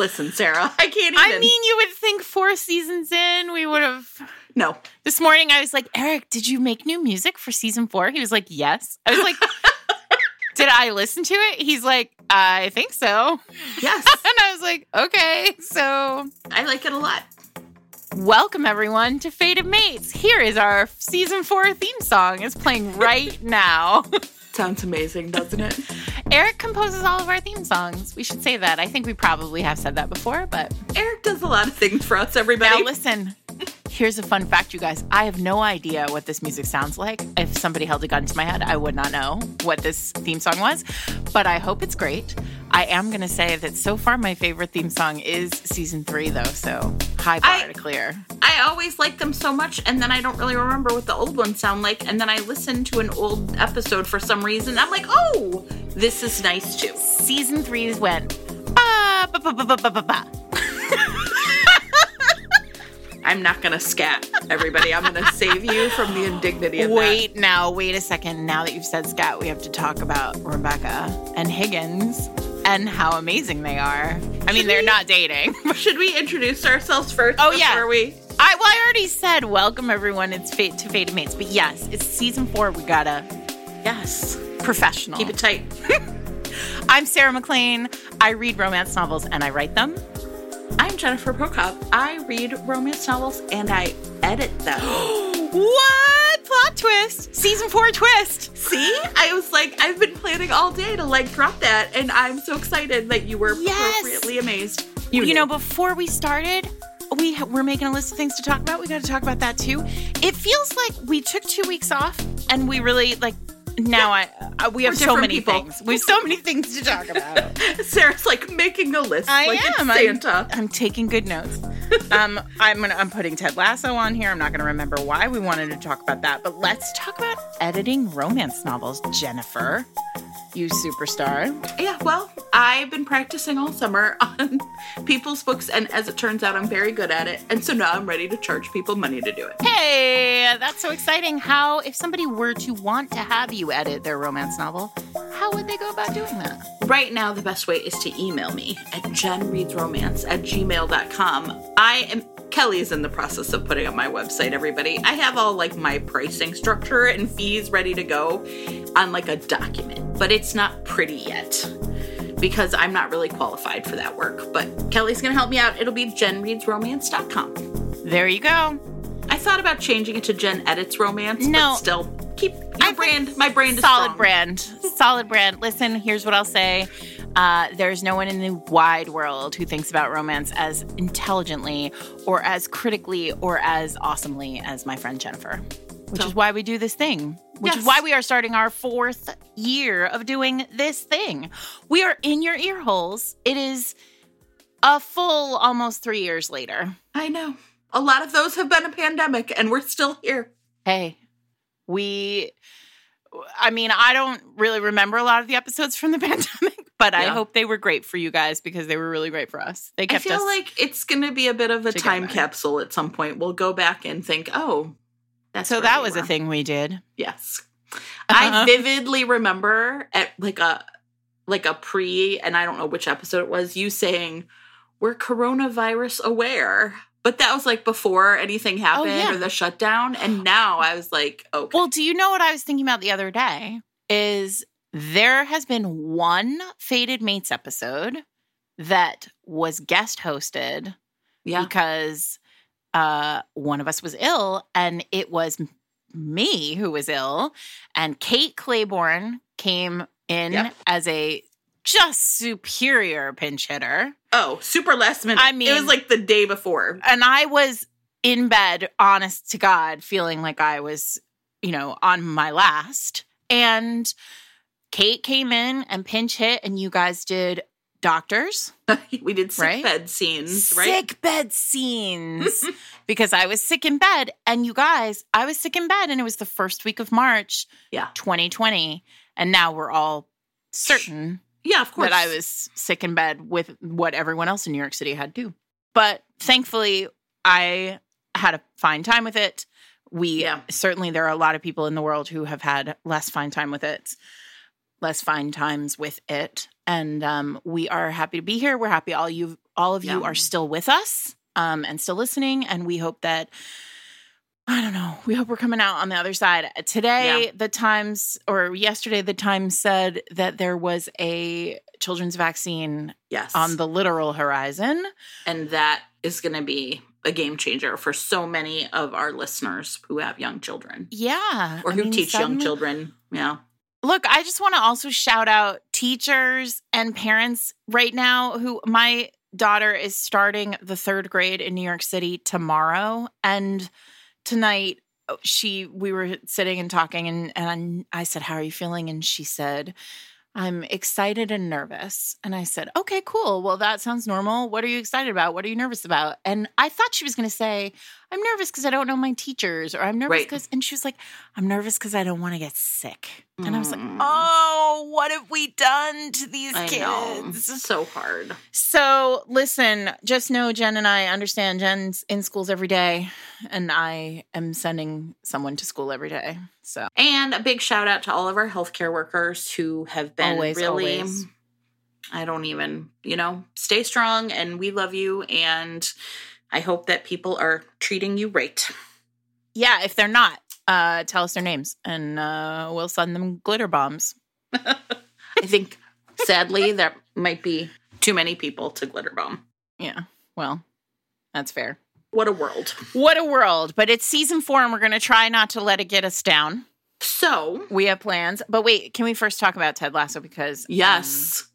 Listen, Sarah, I can't even. I mean, you would think four seasons in, we would have. no. This morning, I was like, Eric, did you make new music for season four? He was like, yes. I was like, did I listen to it? He's like, I think so. Yes, And I was like, okay. So, I like it a lot. welcome everyone to Fated Mates. Here is our season four theme song. It's playing right now. Sounds amazing, doesn't it? Eric composes all of our theme songs. We should say that. I think we probably have said that before, but Eric does a lot of things for us, everybody. Now, listen. Here's a fun fact, you guys. I have no idea what this music sounds like. If somebody held a gun to my head, I would not know what this theme song was, but I hope it's great. I am going to say that so far my favorite theme song is season three, though, so high bar I- to clear. I always like them so much, and then I don't really remember what the old ones sound like. And then I listen to an old episode for some reason. I'm like, oh, this is nice too. Season threes went. Ba, ba, ba, ba, ba, ba, ba, ba. I'm not gonna scat, everybody. I'm gonna save you from the indignity of Wait now, wait a second. Now that you've said scat, we have to talk about Rebecca and Higgins and how amazing they are. I mean, they're not dating. Should we introduce ourselves first? Oh, yeah. before we? I well, I already said welcome everyone. It's fate to Fated Mates, but yes, it's season four. We gotta Yes. professional. Keep it tight. I'm Sarah MacLean. I read romance novels and I write them. I'm Jennifer Prokop. I read romance novels and I edit them. what plot twist? Season four twist. See? I was like, I've been planning all day to like drop that, and I'm so excited that you were Yes. appropriately amazed. You, knew. know, before we started, we ha- we're making a list of things to talk about. We got to talk about that too. It feels like we took two weeks off, and we really like. Now I uh, we have so many people. things. We have so many things to talk about. Sarah's like making a list. I like am. It's I'm- I'm, taking good notes. um, I'm gonna, I'm putting Ted Lasso on here. I'm not gonna remember why we wanted to talk about that, but let's talk about editing romance novels. Jennifer, you superstar. Yeah, well, I've been practicing all summer on people's books, and as it turns out, I'm very good at it. And so now I'm ready to charge people money to do it. Hey, that's so exciting. How, if somebody were to want to have you edit their romance novel, how would they go about doing that? Right now, the best way is to email me at jenreadsromance at gmail.com. I am. Kelly is in the process of putting up my website, everybody. I have all like my pricing structure and fees ready to go on like a document, but it's not pretty yet because I'm not really qualified for that work. But Kelly's gonna help me out. It'll be jenreadsromance.com. There you go. I thought about changing it to Jen Edits Romance, No. but still keep your I brand. My brand is Solid strong. brand. Solid brand. Listen, here's what I'll say. Uh, there's no one in the wide world who thinks about romance as intelligently or as critically or as awesomely as my friend Jennifer, which So- is why we do this thing, which is why we are starting our fourth year of doing this thing. We are in your ear holes. It is a full almost three years later. I know. A lot of those have been a pandemic, and we're still here. Hey, we, I mean, I don't really remember a lot of the episodes from the pandemic, but I hope they were great for you guys because they were really great for us. They kept I feel like it's going to be a bit of a time capsule at some point. We'll go back and think, oh, that's so that we was a thing we did. Yes, Uh-huh. I vividly remember at like a like a pre, and I don't know which episode it was. You saying we're coronavirus aware. But that was like before anything happened Oh, yeah. or the shutdown. And now I was like, okay. Well, do you know what I was thinking about the other day? Is there has been one Fated Mates episode that was guest hosted yeah. because uh, one of us was ill, and it was me who was ill, and Kate Clayborn came in Yep. as a just superior pinch hitter, Oh, super last minute. I mean, it was like the day before. and I was in bed, honest to God, feeling like I was, you know, on my last, and. Kate came in and pinch hit, and you guys did doctors. we did sick Right? bed scenes, right? sick bed scenes because I was sick in bed. And you guys, I was sick in bed, and it was the first week of March, Yeah. 2020. And now we're all certain Yeah, of course. that I was sick in bed with what everyone else in New York City had too. But thankfully, I had a fine time with it. We Yeah. certainly, there are a lot of people in the world who have had less fine time with it, less fine times with it. and um, we are happy to be here. We're happy all you all of you are still with us um, and still listening, and we hope that. I don't know. We hope we're coming out on the other side. Today, Yeah. the Times, or yesterday, the Times said that there was a children's vaccine Yes. on the literal horizon. and that is going to be a game changer for so many of our listeners who have young children Yeah. or I who mean, teach young children. Yeah. Look, I just want to also shout out teachers and parents right now who my daughter is starting the third grade in New York City tomorrow. And tonight oh, she we were sitting and talking and, and I said, How are you feeling? And she said, I'm excited and nervous. And I said, Okay, cool. Well, that sounds normal. What are you excited about? What are you nervous about? And I thought she was gonna say, I'm nervous because I don't know my teachers, or I'm nervous Right. because and she was like, I'm nervous because I don't want to get sick. And I was like, Mm. oh, what have we done to these I know. kids? So hard. So listen, just know Jen and I understand Jen's in schools every day, and I am sending someone to school every day. So And a big shout out to all of our healthcare workers who have been Always, really always. I don't even, you know, stay strong and we love you and I hope that people are treating you right. yeah, if they're not, uh, tell us their names, and uh, we'll send them glitter bombs. I think sadly there might be too many people to glitter bomb. Yeah, well, that's fair. What a world. What a world! But it's season four, and we're going to try not to let it get us down. So, We have plans, but wait, can we first talk about Ted Lasso because um, yes.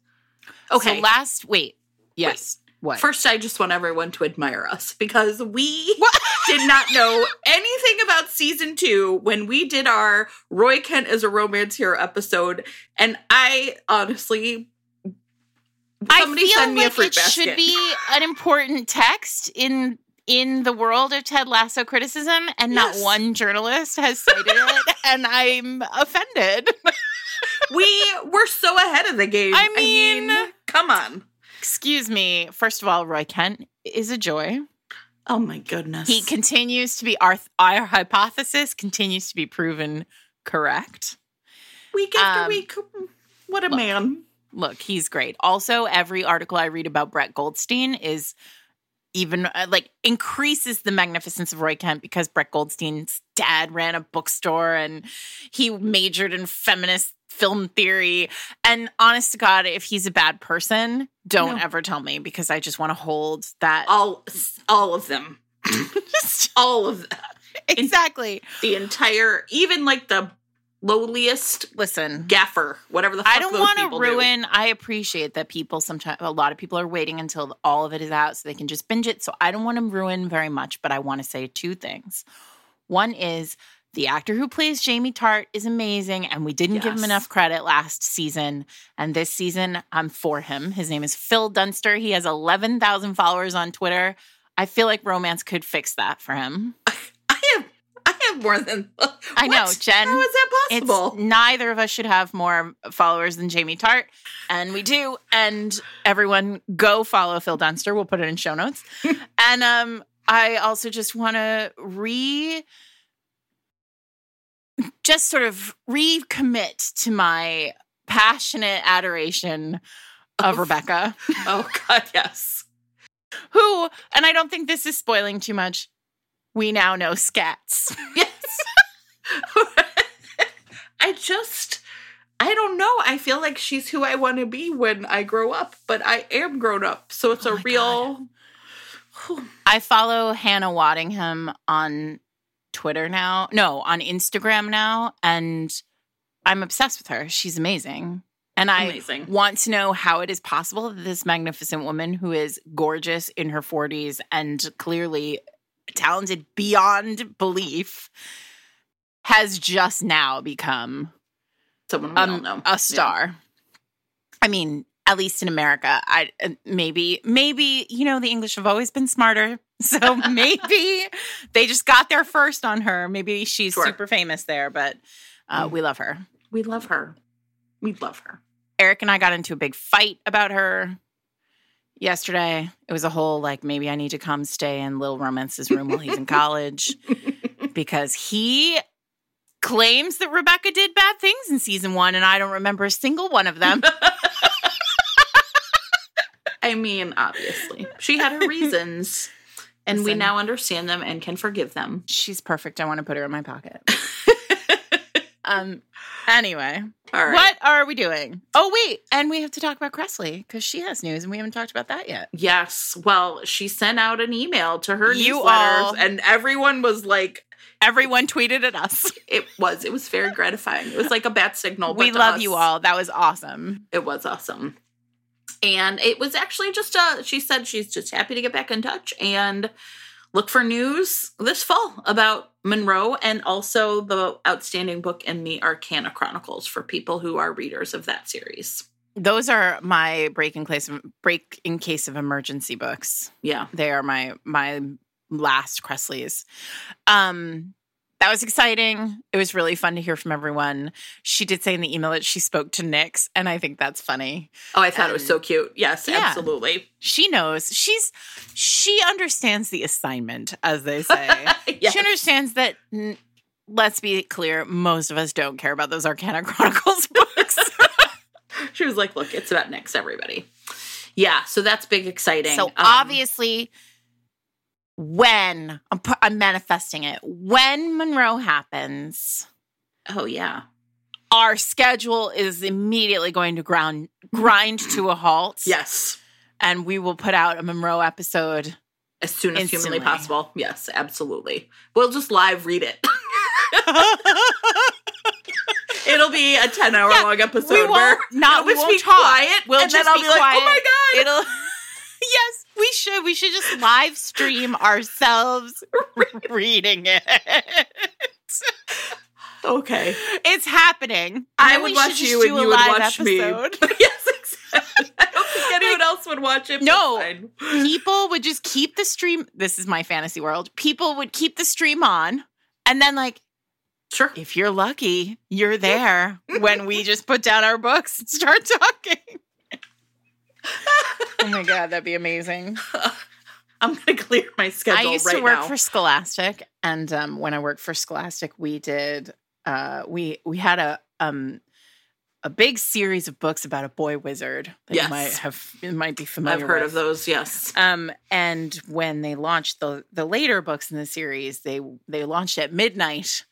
So Okay. last wait. Yes. What? First, I just want everyone to admire us because we What? did not know anything about season two when we did our Roy Kent as a romance hero episode. And I honestly, somebody I feel send me like it basket. should be an important text in in the world of Ted Lasso criticism, and Yes. not one journalist has cited it, and I'm offended. we were so ahead of the game. I mean- come on. Excuse me. First of all, Roy Kent is a joy. Oh my goodness. He continues to be our our hypothesis continues to be proven correct. week after um, week. What a look. man. Look, he's great. Also, every article I read about Brett Goldstein is even uh, like increases the magnificence of Roy Kent because Brett Goldstein's dad ran a bookstore and he majored in feminist film theory. And honest to God, if he's a bad person, don't No. ever tell me because I just want to hold that. All, all of them. Just all of them. exactly. The entire, even like the lowliest Listen, gaffer, whatever the fuck I don't want to people do. ruin. I appreciate that people sometimes, a lot of people are waiting until all of it is out so they can just binge it. So I don't want to ruin very much, but I want to say two things. One is the actor who plays Jamie Tartt is amazing, and we didn't give him enough credit last season. And this season, I'm for him. His name is Phil Dunster. He has 11,000 followers on Twitter. I feel like romance could fix that for him. I have, I have more than. I know, What? Jen. How is that It's possible? neither of us should have more followers than Jamie Tartt, and we do. And everyone, go follow Phil Dunster. We'll put it in show notes. and um, I also just want to re, just sort of recommit to my passionate adoration of Rebecca, oh God, yes. who, and I don't think this is spoiling too much. We now know scats. Yes. I just, I don't know. I feel like she's who I want to be when I grow up, but I am grown up. So it's Oh a real. I follow Hannah Waddingham on Twitter now. No, on Instagram now. And I'm obsessed with her. She's amazing. And I Amazing. want to know how it is possible that this magnificent woman who is gorgeous in her 40s and clearly talented beyond belief has just now become Someone um, know. a star. I mean, at least in America, I uh, maybe maybe you know the English have always been smarter, so maybe they just got there first on her. Maybe she's Sure. super famous there, but uh, Mm. we love her. We love her. We love her. Eric and I got into a big fight about her yesterday. It was a whole like maybe I need to come stay in Lil Romance's room while he's in college because he claims that Rebecca did bad things in season one, and I don't remember a single one of them. I mean, obviously, she had her reasons, and we now understand them and can forgive them. She's perfect. I want to put her in my pocket. Um. Anyway, All right. what are we doing? Oh wait, and we have to talk about Kresley because she has news, and we haven't talked about that yet. Yes. Well, she sent out an email to her You newsletters, all- and everyone was like, Everyone tweeted at us. "It was. It was very gratifying. It was like a bat signal." we love us, you all. That was awesome. It was awesome, and it was actually just a. She said she's just happy to get back in touch and look for news this fall about Munro and also the outstanding book in the Arcana Chronicles for people who are readers of that series. Those are my break in case of break in case of emergency books. Yeah. They are my my last Kresley's. Um that was exciting. It was really fun to hear from everyone. She did say in the email that she spoke to Nix, and I think that's funny. Oh, I thought it was so cute. Yes, Yeah. absolutely. She knows. She's she understands the assignment, as they say. Yes. She understands that n- let's be clear, most of us don't care about those Arcana Chronicles books. She was like, "Look, it's about Nix, everybody." Yeah, so that's big, exciting. So Um, obviously, when I'm, I'm manifesting it, when Munro happens, oh yeah, our schedule is immediately going to ground grind to a halt. yes, and we will put out a Munro episode. as soon as humanly possible. Yes, absolutely. We'll just live read it. It'll be a ten-hour Yeah, long episode we where won't not it'll we won't be talk. quiet, We'll and just then I'll be, be, like, "Oh my god!" It'll we should. We should just live stream ourselves reading it. okay, It's happening. I would we watch you, and you would live watch me. yes, exactly. I don't think anyone else would watch it. but No. fine. People would just keep the stream. This is my fantasy world. People would keep the stream on, and then like sure. if you're lucky, you're there when we just put down our books and start talking. oh my god, that'd be amazing. I'm gonna clear my schedule I used right to work now. for Scholastic, and um, when I worked for Scholastic, we did uh, we we had a um, a big series of books about a boy wizard that Yes. you might have you might be familiar. I've heard with. of those. Yes. Um, and when they launched the the later books in the series, they they launched at midnight.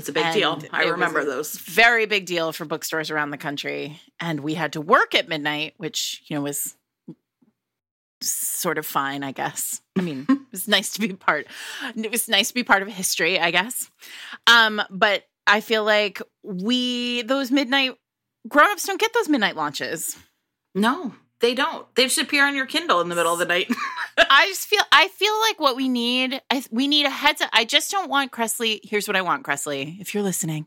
Was a big deal. I remember those. Very big deal for bookstores around the country, and we had to work at midnight, which you know was sort of fine, I guess. I mean, it was nice to be part. It was nice to be part of history, I guess. Um, but I feel like we those midnight grown-ups don't get those midnight launches. No, they don't. They just appear on your Kindle in the middle of the night. I just feel I feel like what we need I, we need a heads up. I just don't want Kresley. Here's what I want, Kresley. If you're listening,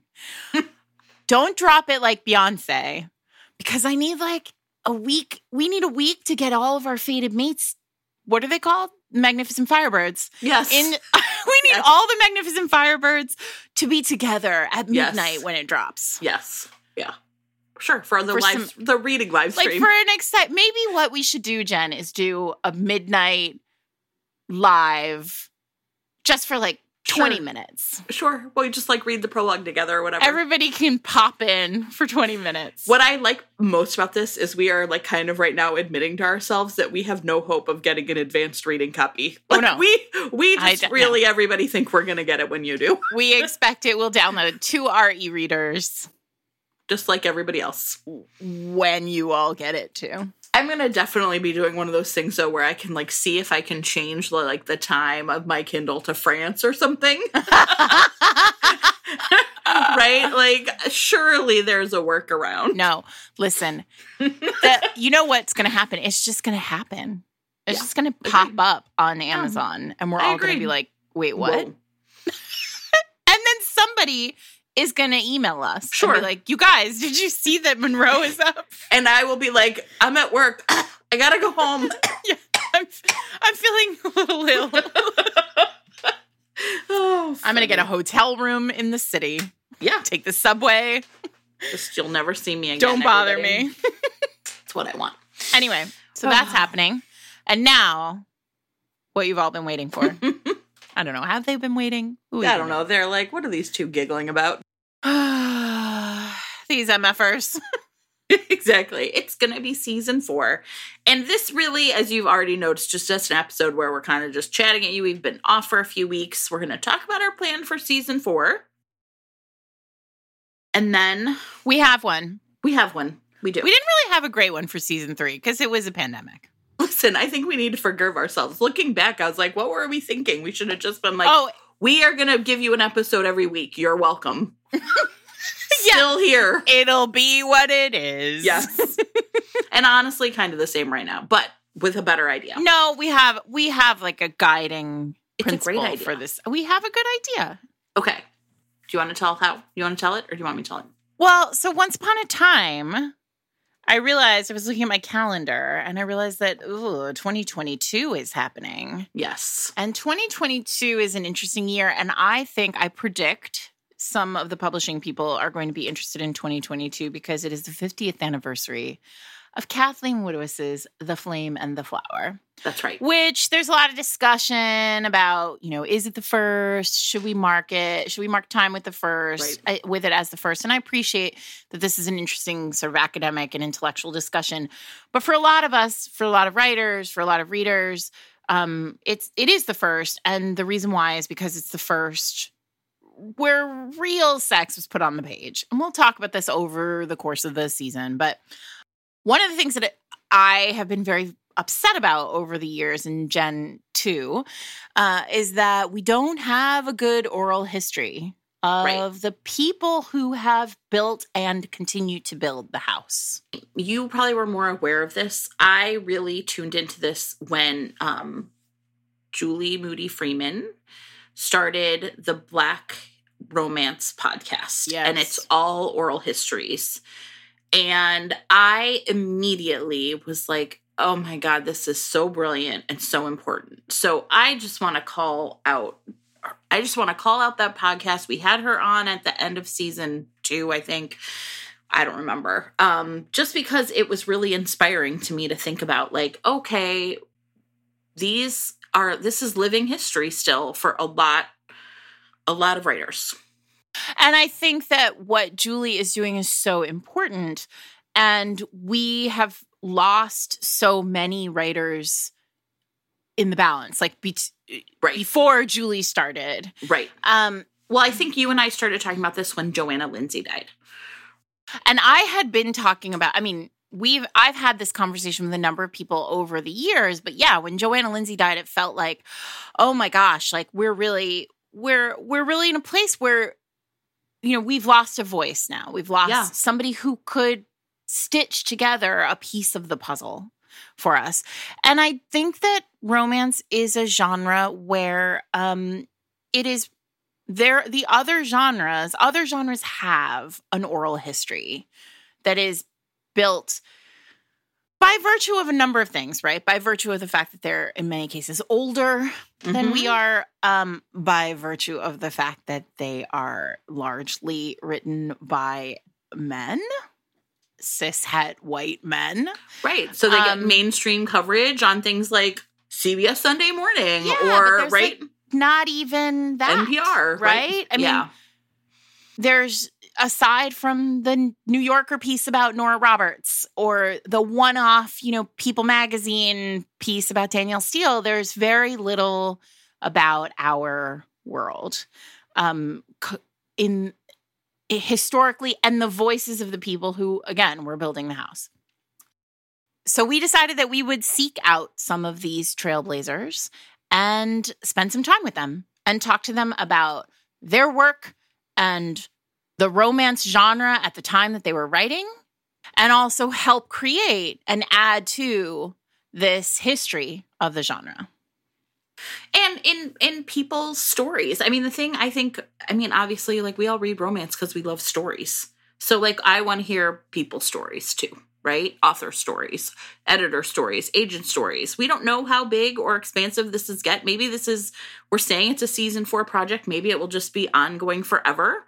don't drop it like Beyonce, because I need like a week. We need a week to get all of our fated mates. What are they called? Magnificent Firebirds. yes. In we need Yes. all the Magnificent Firebirds to be together at Yes. midnight when it drops. yes. Yeah. Sure. For the For live, the reading live like for an excite maybe what we should do jen is do a midnight live just for like 20 Sure. minutes sure. Well, you just like read the prologue together or whatever. everybody can pop in for 20 minutes what I like most about this is we are like kind of right now admitting to ourselves that we have no hope of getting an advanced reading copy. Oh, no. We we just really everybody think we're gonna get it when you do, we expect it will download to our e-readers just like everybody else. when you all get it too I'm gonna definitely be doing one of those things though, where I can like see if I can change the, like the time of my Kindle to France or something. right? Like, surely there's a workaround. no listen the, you know what's gonna happen it's just gonna happen it's Yeah. just gonna pop Agreed. up on amazon and we're I all gonna be like wait what And then somebody is gonna email us. Sure. like, you guys, did you see that Munro is up? And I will be like, I'm at work. I gotta go home. I'm, I'm feeling a little ill. oh, I'm gonna get a hotel room in the city. yeah. Take the subway. Just you'll never see me again. Don't bother everybody. me. That's what I want. Anyway, so that's happening. And now, what you've all been waiting for. I don't know. Have they been waiting? Who I don't know. They're like, what are these two giggling about? These MFers. exactly. It's going to be season four. And this really, as you've already noticed, just just an episode where we're kind of just chatting at you. We've been off for a few weeks. We're going to talk about our plan for season four. And then We have one. we have one. We do. We didn't really have a great one for season three because it was a pandemic. Listen, I think we need to forgive ourselves. Looking back, I was like, what were we thinking? We should have just been like, oh, we are going to give you an episode every week. You're welcome. Yeah. Still here. it'll be what it is. Yes. and honestly, kind of the same right now, but with a better idea. No, we have we have like a guiding It's a principle great idea. for this. We have a good idea. Okay. Do you want to tell how? You want to tell it or do you want me to tell it? Well, so once upon a time, I realized I was looking at my calendar and I realized that ooh, 2022 is happening. Yes. And 2022 is an interesting year. And I think I predict some of the publishing people are going to be interested in 2022 because it is the 50th anniversary of Kathleen Woodiwiss's The Flame and the Flower, That's right. which there's a lot of discussion about, you know, is it the first? Should we mark it? Should we mark time with the first, I, with it as the first? And I appreciate that this is an interesting sort of academic and intellectual discussion. But for a lot of us, for a lot of writers, for a lot of readers, um, it's it is the first, and the reason why is because it's the first where real sex was put on the page. And we'll talk about this over the course of the season. But one of the things that I have been very upset about over the years in Jen 2 uh, is that we don't have a good oral history of Right. the people who have built and continue to build the house. You probably were more aware of this. I really tuned into this when um, Julie Moody Freeman started the Black Romance podcast. Yes. And it's all oral histories. And I immediately was like, oh my God, this is so brilliant and so important. So I just want to call out. I just want to call out that podcast. We had her on at the end of season two, I think. I don't remember. Um, just because it was really inspiring to me to think about, like, okay, these are this is living history still for a lot, a lot of writers. And I think that what Julie is doing is so important. And we have lost so many writers in the balance, like be- Right. before Julie started. Right. Um, Well, I think you and I started talking about this when Johanna Lindsey died. and I had been talking about, I mean, we've I've had this conversation with a number of people over the years, but yeah, when Johanna Lindsey died, it felt like, oh my gosh, like we're really we're we're really in a place where you know, we've lost a voice now. We've lost Yeah. somebody who could stitch together a piece of the puzzle for us. And I think that romance is a genre where um it is there the other genres, other genres have an oral history that is built by virtue of a number of things, right? By virtue of the fact that they're in many cases older than we are, um, by virtue of the fact that they are largely written by men, cishet white men. Right. So they get Um, mainstream coverage on things like CBS Sunday Morning Yeah, or right like, Not even that. NPR, right? right? I mean, yeah. there's aside from the New Yorker piece about Nora Roberts or the one off, you know, People magazine piece about Danielle Steel, there's very little about our world. Um in historically and the voices of the people who again were building the house. So we decided that we would seek out some of these trailblazers and spend some time with them and talk to them about their work and the romance genre at the time that they were writing and also help create and add to this history of the genre. and in in people's stories. I mean the thing i think i mean obviously like we all read romance because we love stories. So like i want to hear people's stories too right? Author stories editor stories agent stories. We don't know how big or expansive this is get. Maybe this is we're saying it's a season four project. Maybe it will just be ongoing forever.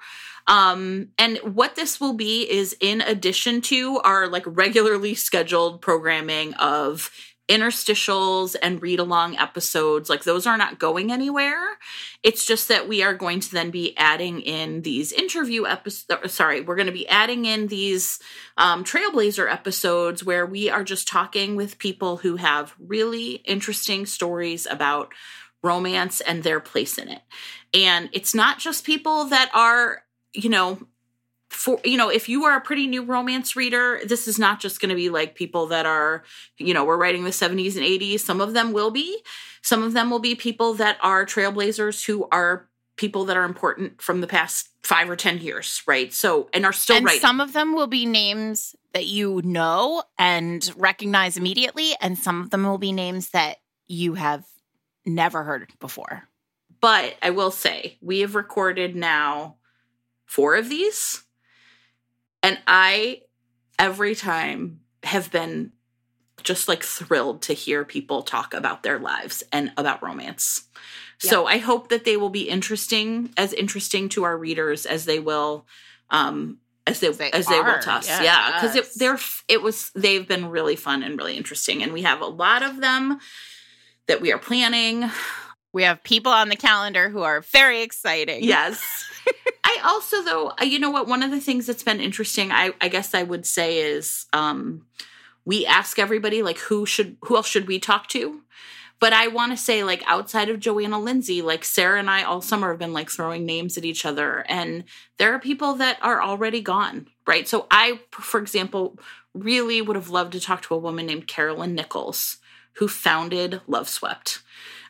Um and what this will be is in addition to our like regularly scheduled programming of interstitials and read along episodes like those are not going anywhere. It's just that we are going to then be adding in these interview episodes sorry we're going to be adding in these um, trailblazer episodes where we are just talking with people who have really interesting stories about romance and their place in it. And it's not just people that are you know for you know if you are a pretty new romance reader this is not just going to be like people that are you know we're writing the 70s and 80s some of them will be. Some of them will be people that are trailblazers who are people that are important from the past five or ten years right? So and are still and writing. some of them will be names that you know and recognize immediately and some of them will be names that you have never heard before. But i will say we have recorded now four of these and I, every time, have been just like thrilled to hear people talk about their lives and about romance. Yeah. So I hope that they will be interesting, as interesting to our readers as they will, um, as they, they as they will to us. Yes. Yeah, because it they're it was they've been really fun and really interesting, and we have a lot of them that we are planning. We have people on the calendar who are very exciting. Yes. Also, though, you know what? One of the things that's been interesting, I, I guess I would say, is um, we ask everybody like who should who else should we talk to. But I want to say, like outside of Johanna Lindsey like Sarah and I all summer have been like throwing names at each other, and there are people that are already gone, right? So I, for example, really would have loved to talk to a woman named Carolyn Nichols who founded Loveswept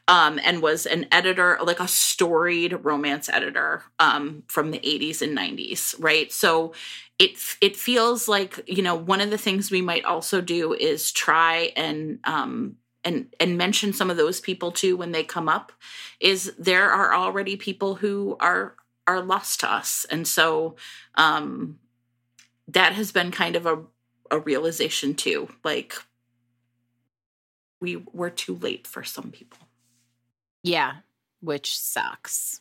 um, and was an editor, like a storied romance editor um, from the 80s and 90s, right? So it it feels like you know one of the things we might also do is try and um, and and mention some of those people too when they come up. Is there are already people who are are lost to us, and so um, that has been kind of a a realization too, like we were too late for some people. Yeah, which sucks.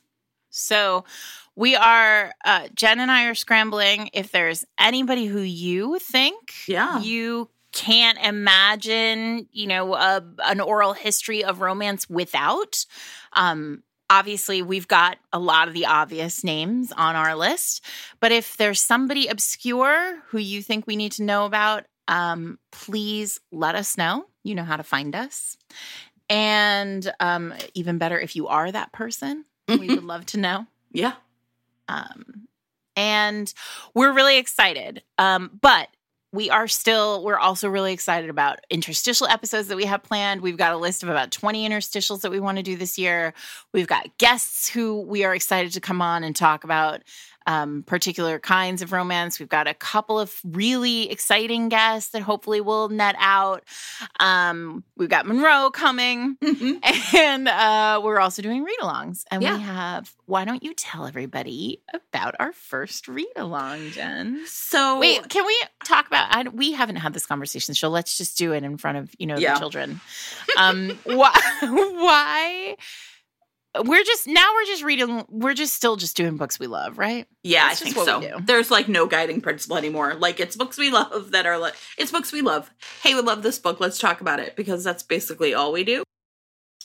So we are, uh, Jen and I are scrambling. If there's anybody who you think yeah. you can't imagine, you know, a, an oral history of romance without, um, obviously we've got a lot of the obvious names on our list. But if there's somebody obscure who you think we need to know about, um, please let us know. You know how to find us. And um, even better, if you are that person, we would mm-hmm. love to know. Yeah. Um, and we're really excited. Um, but we are still, we're also really excited about interstitial episodes that we have planned. We've got a list of about 20 interstitials that we want to do this year. We've got guests who we are excited to come on and talk about um, particular kinds of romance. We've got a couple of really exciting guests that hopefully will net out. Um, we've got Munro coming, mm-hmm. and uh, we're also doing read alongs. And yeah. we have, why don't you tell everybody about our first read along, Jen? So, wait, can we talk about? I, we haven't had this conversation, so let's just do it in front of you know yeah. the children. Um, why? why? We're just now we're just reading we're just still just doing books we love right? Yeah That's i think so. there's like no guiding principle anymore. Like it's books we love that are like it's books we love. Hey we love this book. Let's talk about it because that's basically all we do.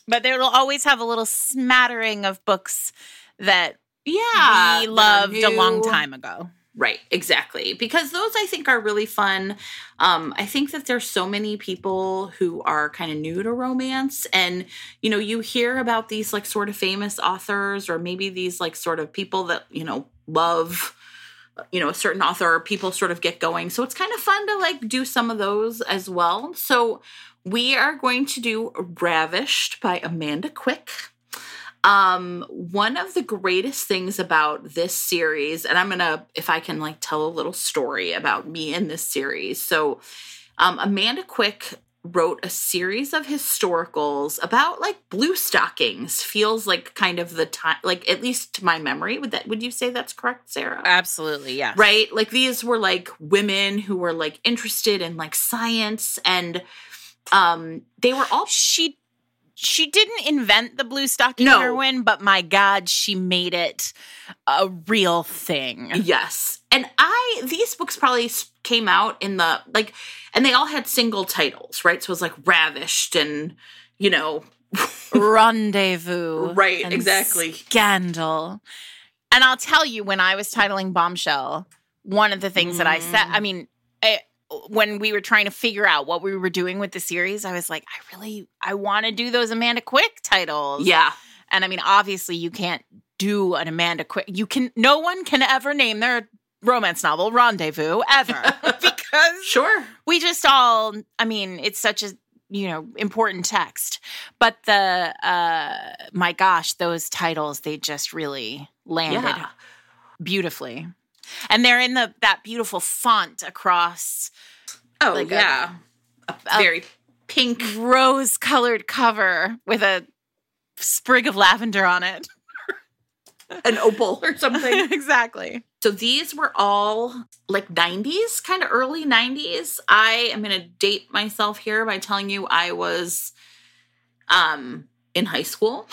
But there will always have a little smattering of books that yeah we loved a long time ago Right, exactly. Because those I think are really fun. Um, I think that there's so many people who are kind of new to romance. And, you know, you hear about these like sort of famous authors or maybe these like sort of people that, you know, love, you know, a certain author or people sort of get going. So it's kind of fun to like do some of those as well. So we are going to do Ravished by Amanda Quick. Um, one of the greatest things about this series, and I'm gonna, if I can, like tell a little story about me in this series. So, um, Amanda Quick wrote a series of historicals about like blue stockings feels like kind of the time like at least to my memory. Would that would you say that's correct sarah? Absolutely yeah right? Like these were like women who were like interested in like science and um they were all she she didn't invent the blue stocking No. heroine, but my God, she made it a real thing. Yes. And I, these books probably came out in the, like, and they all had single titles, right? So it was like Ravished and, you know, Rendezvous. Right, exactly. Scandal. And I'll tell you, when I was titling Bombshell, one of the things that I said, Mm. I mean, I, when we were trying to figure out what we were doing with the series, I was like, I really, I want to do those Amanda Quick titles. yeah. And I mean, obviously, you can't do an Amanda Quick. You can. No one can ever name their romance novel Rendezvous ever because Sure. we just all. I mean, it's such a you know important text. But the uh my gosh, those titles they just really landed Yeah. beautifully, and they're in the that beautiful font across Oh, Like a- yeah. A, a- very pink. rose colored cover with a sprig of lavender on it. An opal or something. exactly. So these were all like 90s, kind of early 90s. I am going to date myself here by telling you I was um in high school.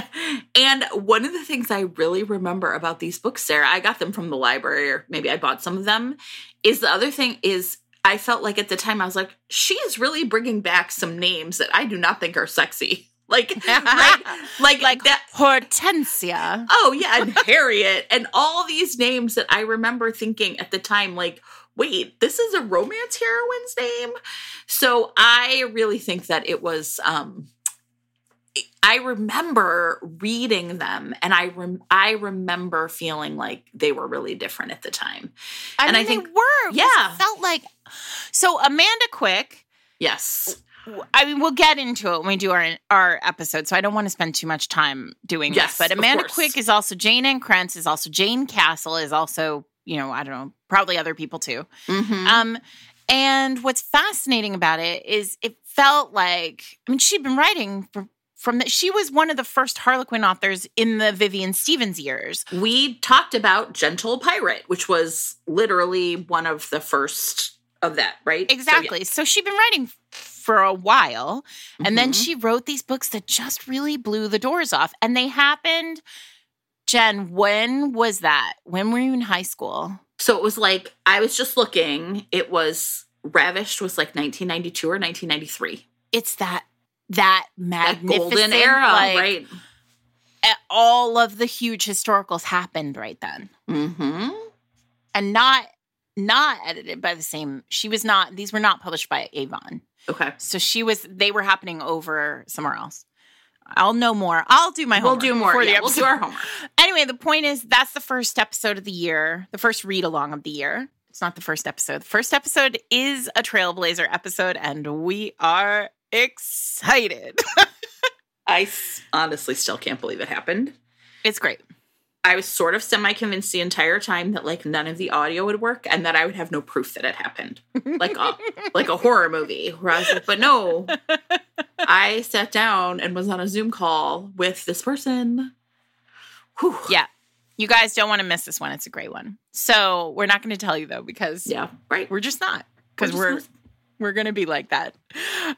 and one of the things I really remember about these books, Sarah, I got them from the library or maybe I bought some of them, is the other thing is I felt like at the time I was like, she is really bringing back some names that I do not think are sexy. Like, right? Like, Like that. Hortensia. Oh yeah, and Harriet and all these names that I remember thinking at the time, like, wait, this is a romance heroine's name. So I really think that it was. um I remember reading them, and I rem- I remember feeling like they were really different at the time. I And mean, I think- they were. yeah. It felt like. So Amanda Quick, Yes, I mean, we'll get into it when we do our our episode. So I don't want to spend too much time doing Yes, this. But Amanda. Quick is also Jayne Ann Krentz is also Jayne Castle is also you know I don't know probably other people too. Mhm. Um, and what's fascinating about it is it felt like I mean she'd been writing for, from the, she was one of the first Harlequin authors in the Vivian Stephens years. we talked about Gentle Pirate, which was literally one of the first of that, right? So, yeah. Exactly. So, she'd been writing for a while, and then Mhm. she wrote these books that just really blew the doors off. And they happened. Jen, when was that? When were you in high school? So it was like I was just looking. It was Ravished was like 1992 or 1993. It's that that That magnificent golden era, like, right? All of the huge historicals happened right then. Mm-hmm. and not not edited by the same she was not these were not published by avon Okay. so she was they were happening over somewhere else i'll know more i'll do my homework. We'll do more. Yeah, we'll do our homework. anyway the point is that's the first episode of the year the first read along of the year it's not the first episode the first episode is a trailblazer episode and we are excited I s- honestly still can't believe it happened. it's great I was sort of semi convinced the entire time that like none of the audio would work and that I would have no proof that it happened, like a like a horror movie. Where I was like, but no, I sat down and was on a Zoom call with this person. Whew. yeah you guys don't want to miss this one it's a great one so we're not going to tell you though because Yeah. Right. we're just not because just we're we're gonna be like that.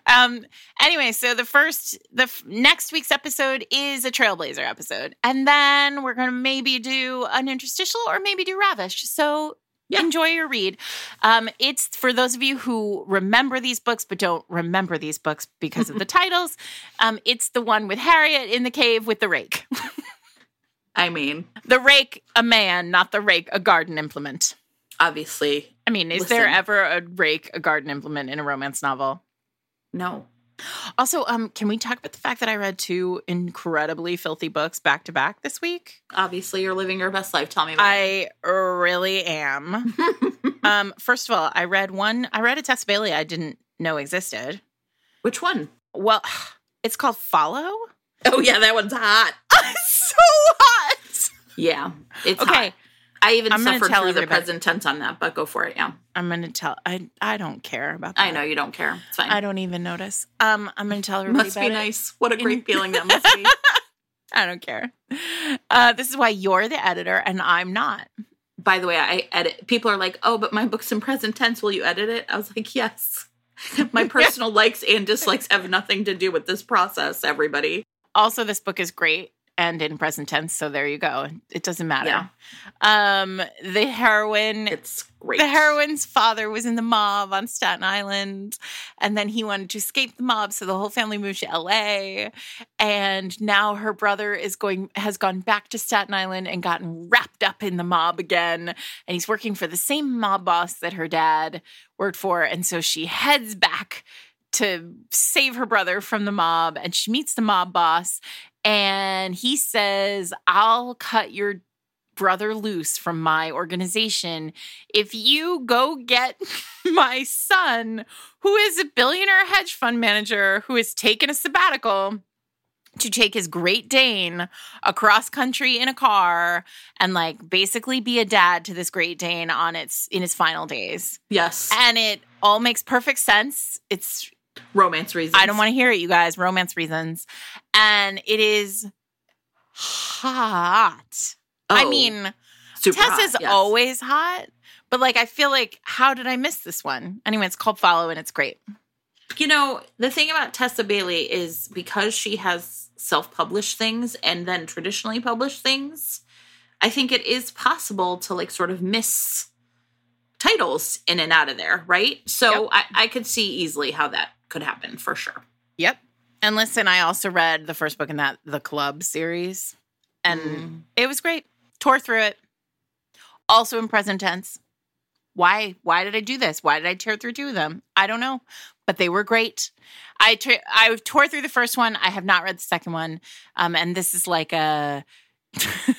Um anyway so the first the f- next week's episode is a trailblazer episode and then we're gonna maybe do an interstitial or maybe do ravish. So Yeah. enjoy your read. Um it's for those of you who remember these books but don't remember these books because of the titles um it's the one with harriet in the cave with the rake. I mean, the rake a man not the rake a garden implement. Obviously, I mean, is there ever a rake, a garden implement in a romance novel? no. Also, um, can we talk about the fact that I read two incredibly filthy books back to back this week? Obviously, you're living your best life. Tell me about I really am. um, first of all, I read one. I read a Tessa Bailey I didn't know existed. Which one? Well, it's called Follow. Oh, yeah, that one's hot. so hot. Yeah, it's Okay, hot. I even I'm suffered tell through the present tense on that, but go for it. Yeah, I'm gonna tell. I I don't care about that. I know you don't care. It's fine. I don't even notice. Um, I'm gonna tell everybody. must about be it. nice. What a great feeling that must be. I don't care. Uh, this is why you're the editor and I'm not. By the way, I edit. People are like, "Oh, but my book's in present tense. Will you edit it?" I was like, "Yes." My personal likes and dislikes have nothing to do with this process, everybody. Also, this book is great and in present tense, so there you go. It doesn't matter. Um, the heroine It's great. The heroine's father was in the mob on Staten Island, and then he wanted to escape the mob, so the whole family moved to LA. And now her brother is going has gone back to Staten Island and gotten wrapped up in the mob again, and he's working for the same mob boss that her dad worked for, and so she heads back to save her brother from the mob, and she meets the mob boss, and he says, "I'll cut your." Brother loose from my organization if you go get my son, who is a billionaire hedge fund manager who has taken a sabbatical to take his Great Dane across country in a car and like basically be a dad to this Great Dane on its in its final days. yes. And it all makes perfect sense. It's Romance reasons. I don't want to hear it, you guys. Romance reasons. And it is hot. I Oh, mean, super Tess hot, is yes. always hot, but like I feel like how did I miss this one? Anyway, it's called Follow and it's great. You know, the thing about Tessa Bailey is because she has self published things and then traditionally published things, I think it is possible to like sort of miss titles in and out of there, right? So Yep. I, I could see easily how that could happen for sure. Yep. And listen, I also read the first book in that The Club series, and Mm. it was great. Tore through it. Also in present tense. Why? Why did I do this? Why did I tear through two of them? I don't know, but they were great. I tore through the first one. I have not read the second one, um, and this is like a.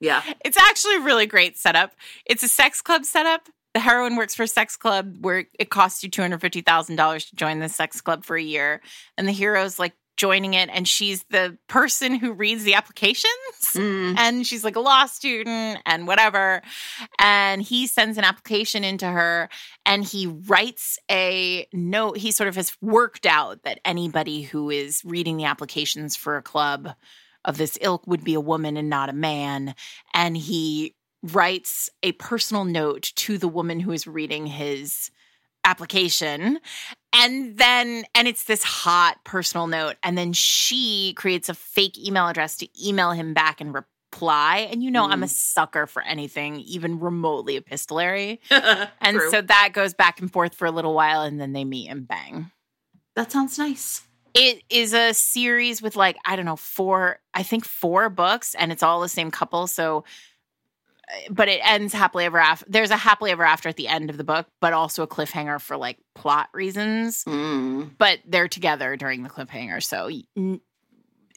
Yeah. It's actually a really great setup. It's a sex club setup. The heroine works for a sex club where it costs you $250,000 to join the sex club for a year. And the hero's like joining it, and she's the person who reads the applications. Mm. And she's like a law student and whatever. And he sends an application into her and he writes a note. He sort of has worked out that anybody who is reading the applications for a club of this ilk would be a woman and not a man. And he writes a personal note to the woman who is reading his application. And then, and it's this hot personal note. And then she creates a fake email address to email him back and reply. And you know, I'm a mm. sucker for anything, even remotely epistolary. And True. so that goes back and forth for a little while. And then they meet and bang. that sounds nice. It is a series with like, I don't know, four, I think four books, and it's all the same couple. So, but it ends happily ever after. There's a happily ever after at the end of the book, but also a cliffhanger for like plot reasons. Mm. But they're together during the cliffhanger. So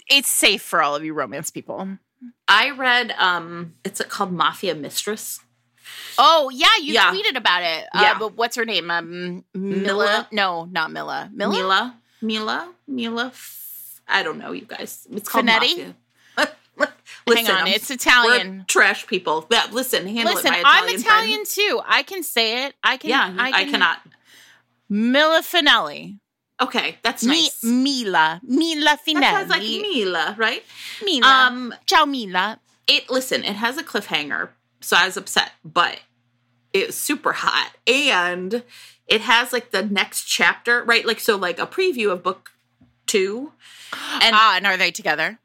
it's safe for all of you romance people. I read um it's called Mafia Mistress. Oh, yeah, you Yeah. tweeted about it. Uh, Yeah. but what's her name? Um, Mila? Mila? No, not Mila. Mila? Mila. Mila. Mila. F- I don't know, you guys. It's called Finetti? Mafia. Hang Listen, on, I'm- it's Italian. trash people. That listen, handle Listen, it. My I'm Italian friend. too. I can say it. I can. Yeah, I, can, cannot. Mila Finelli. Okay, that's Mi- nice. Mila. Mila Finelli. that sounds like Mila, right? Mila. Um, Ciao, Mila. it listen, it has a cliffhanger, so I was upset, but it's super hot, and it has like the next chapter, right? Like so, like a preview of book two, and ah, and are they together?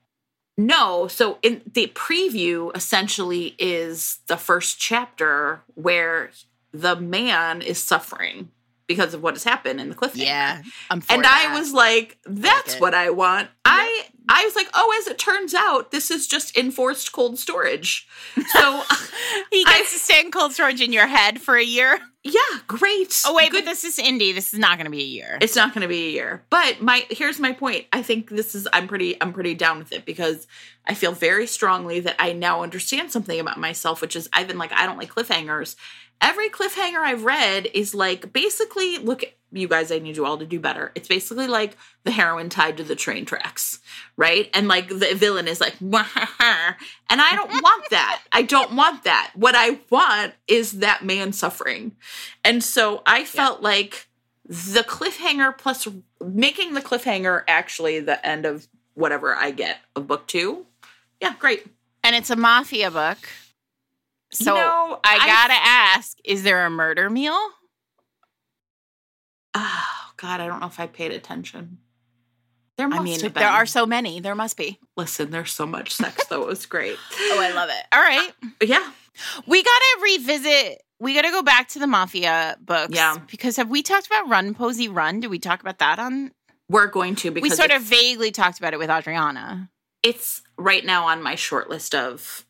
No, so in the preview essentially is the first chapter where the man is suffering because of what has happened in the cliffhanger. Yeah. And that. I was like, that's it. what I want. I I was like, oh, as it turns out, this is just enforced cold storage. So He I- gets to stay in cold storage in your head for a year. Yeah, great. Oh wait, Good but this is indie. This is not going to be a year. It's not going to be a year. But my here's my point. I think this is I'm pretty I'm pretty down with it because I feel very strongly that I now understand something about myself, which is I've been like I don't like cliffhangers. Every cliffhanger I've read is like basically look you guys I need you all to do better. It's basically like the heroine tied to the train tracks, right? And like the villain is like and I don't want that. I don't want that. What I want is that man suffering. And so I felt like the cliffhanger plus making the cliffhanger actually the end of whatever I get of book two. Yeah, great. and it's a mafia book. So know, I I- gotta ask: Is there a murder meal? Oh God, I don't know if I paid attention. There must I mean, there are so many. There must be. Listen, there's so much sex though. It was great. Oh, I love it. All right. But yeah. We got to revisit. We got to go back to the Mafia books. Yeah. Because have we talked about Run, Posey, Run? Did we talk about that on? We're going to because We sort of vaguely talked about it with Adriana. it's right now on my short list of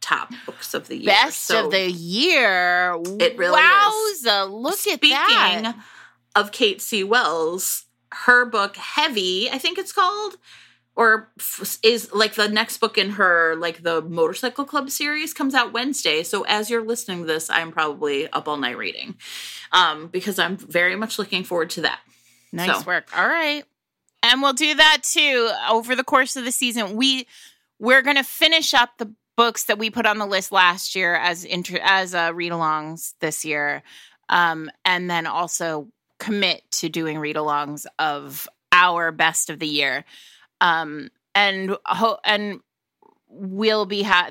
top books of the year. Best So of the year. It really is. Wowza, Look Speaking at that. Of Kate C. Wells, her book Heavy, I think it's called, or f- is like the next book in her like the Motorcycle Club series comes out Wednesday. So as you're listening to this, I'm probably up all night reading, um, because I'm very much looking forward to that. Nice So- work. All right. And we'll do that too over the course of the season. We we're going to finish up the books that we put on the list last year as inter as uh, read-alongs this year. Um and then also commit to doing read-alongs of our best of the year. Um and ho- and we'll be ha-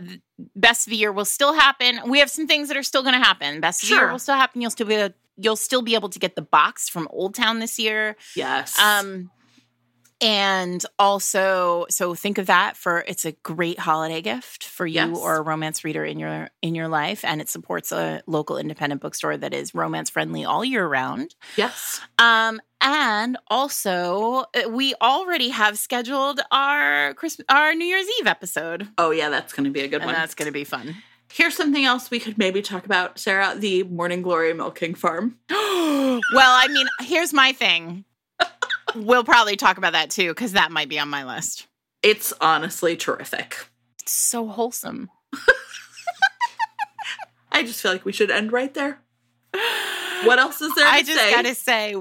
best of the year will still happen. We have some things that are still going to happen. Best of the year will still happen. You'll still be able, you'll still be able to get the box from Old Town this year. Yes. Um, and also, so think of that for it's a great holiday gift for you Yes. or a romance reader in your in your life, and it supports a local independent bookstore that is romance friendly all year round. yes. Um, and also, uh, we already have scheduled our Christmas, our New Year's Eve episode, Oh yeah, that's going to be a good and one. that's going to be fun. Here's something else we could maybe talk about, Sarah. The Morning Glory Milking Farm. well, I mean, here's my thing. We'll probably talk about that too, because that might be on my list. It's honestly terrific. It's so wholesome. I just feel like we should end right there. What else is there to I just say? gotta say,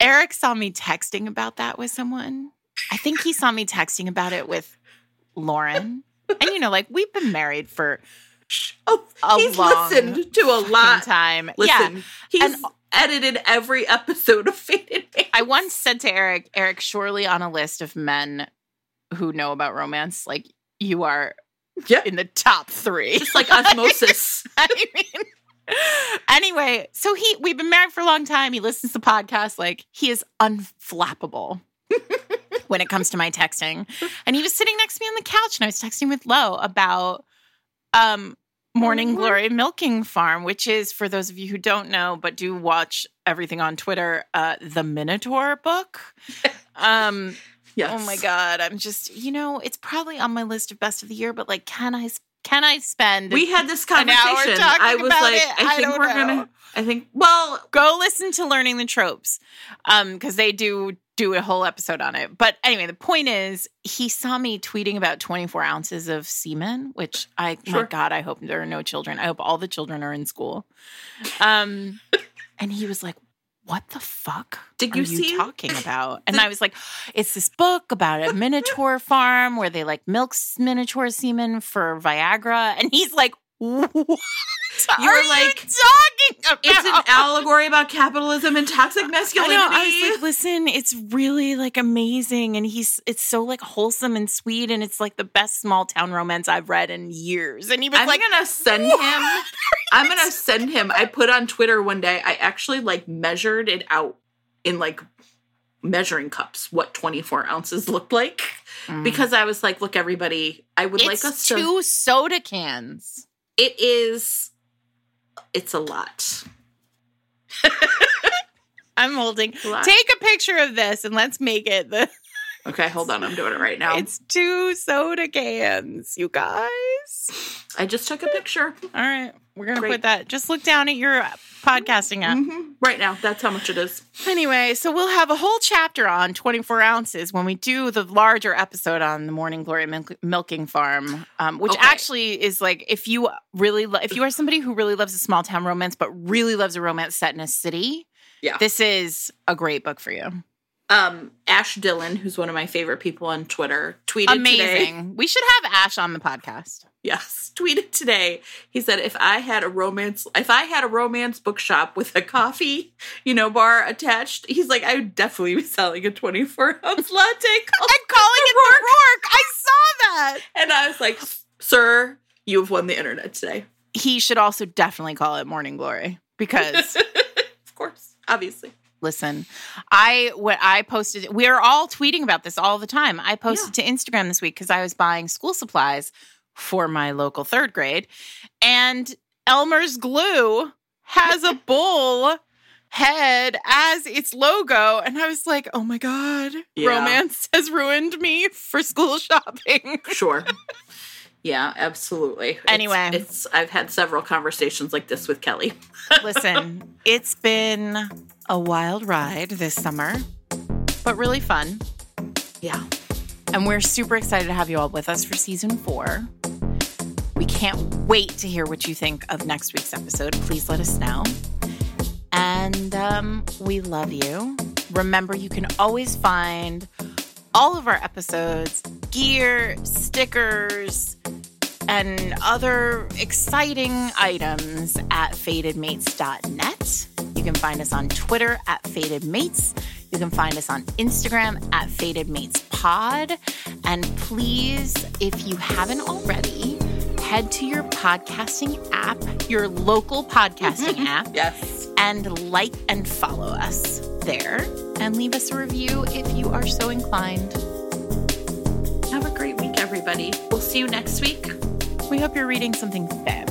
Eric saw me texting about that with someone. I think he saw me texting about it with Lauren. And you know, like we've been married for Oh, a he's long listened to a fucking lot. time. Listen, Yeah. he's And- edited every episode of Fated. I once said to Eric, Eric, surely on a list of men who know about romance, like you are Yep. in the top three. Just like osmosis. I mean, anyway, so he we've been married for a long time. He listens to podcasts. Like he is unflappable when it comes to my texting. And he was sitting next to me on the couch, and I was texting with Lo about um Morning Oh, Glory Milking Farm, which is for those of you who don't know, but do watch everything on Twitter, uh, the Minotaur book. Um, yes. Oh my god, I'm just you know it's probably on my list of best of the year, but like, can I can I spend? We had this conversation. I was like, it? I think we're know. gonna. I think. Well, go listen to learning the tropes um because they do do a whole episode on it. But anyway the point is he saw me tweeting about 24 ounces of semen which i my god i hope there are no children. I hope all the children are in school. Um and he was like what the fuck Did are you you see talking about? And i was like it's this book about a minotaur farm where they like milk minotaur semen for viagra. And he's like what You were are like, you talking about it's an allegory about capitalism and toxic I masculinity. know. I was like, listen, it's really like amazing, and he's it's so like wholesome and sweet, and it's like the best small town romance I've read in years. And he was like, I'm like, gonna send "What him. I'm gonna send him. I put on Twitter one day. I actually like measured it out in like measuring cups what 24 ounces looked like Mm. because I was like, look, everybody, I would it's like us to. two soda cans. It is. It's a lot. I'm holding. Take a picture of this and let's make it the. Okay, hold on. I'm doing it right now. It's two soda cans, you guys. I just took a picture All right, we're gonna Great. put that. Just look down at your podcasting app. Mhm. right now. That's how much it is. Anyway, so we'll have a whole chapter on 24 ounces when we do the larger episode on the Morning Glory Milk- Milking Farm, um, which Okay. actually is like if you really lo- if you are somebody who really loves a small town romance but really loves a romance set in a city, Yeah. this is a great book for you. Um, Ash Dillon, who's one of my favorite people on Twitter, tweeted today. Amazing. We should have Ash on the podcast. Yes, tweeted today. He said, "If I had a romance, if I had a romance bookshop with a coffee, you know, bar attached, he's like, I would definitely be selling a twenty-four ounce latte." Called I'm calling it the Rourke. I saw that. and I was like, "Sir, you have won the internet today." He should also definitely call it Morning Glory because of course, obviously. Listen, I what I posted. We are all tweeting about this all the time. I posted to Instagram this week because I was buying school supplies for my local third grade, and Elmer's glue has a bull head as its logo, and I was like, "Oh my god, Yeah. romance has ruined me for school shopping." Sure. yeah, absolutely. It's- Anyway. it's I've had several conversations like this with Kelly. Listen, it's been a wild ride this summer, but really fun. Yeah. And we're super excited to have you all with us for season four. We can't wait to hear what you think of next week's episode. Please let us know. And um, we love you. Remember, you can always find all of our episodes, gear, stickers, and other exciting items at fatedmates.net. You can find us on Twitter at Fated Mates. You can find us on Instagram at Fated Mates Pod. And please, if you haven't already, head to your podcasting app, your local podcasting mm-hmm. app, Yes. and like and follow us there. And leave us a review if you are so inclined. Have a great week, everybody. We'll see you next week. We hope you're reading something fair.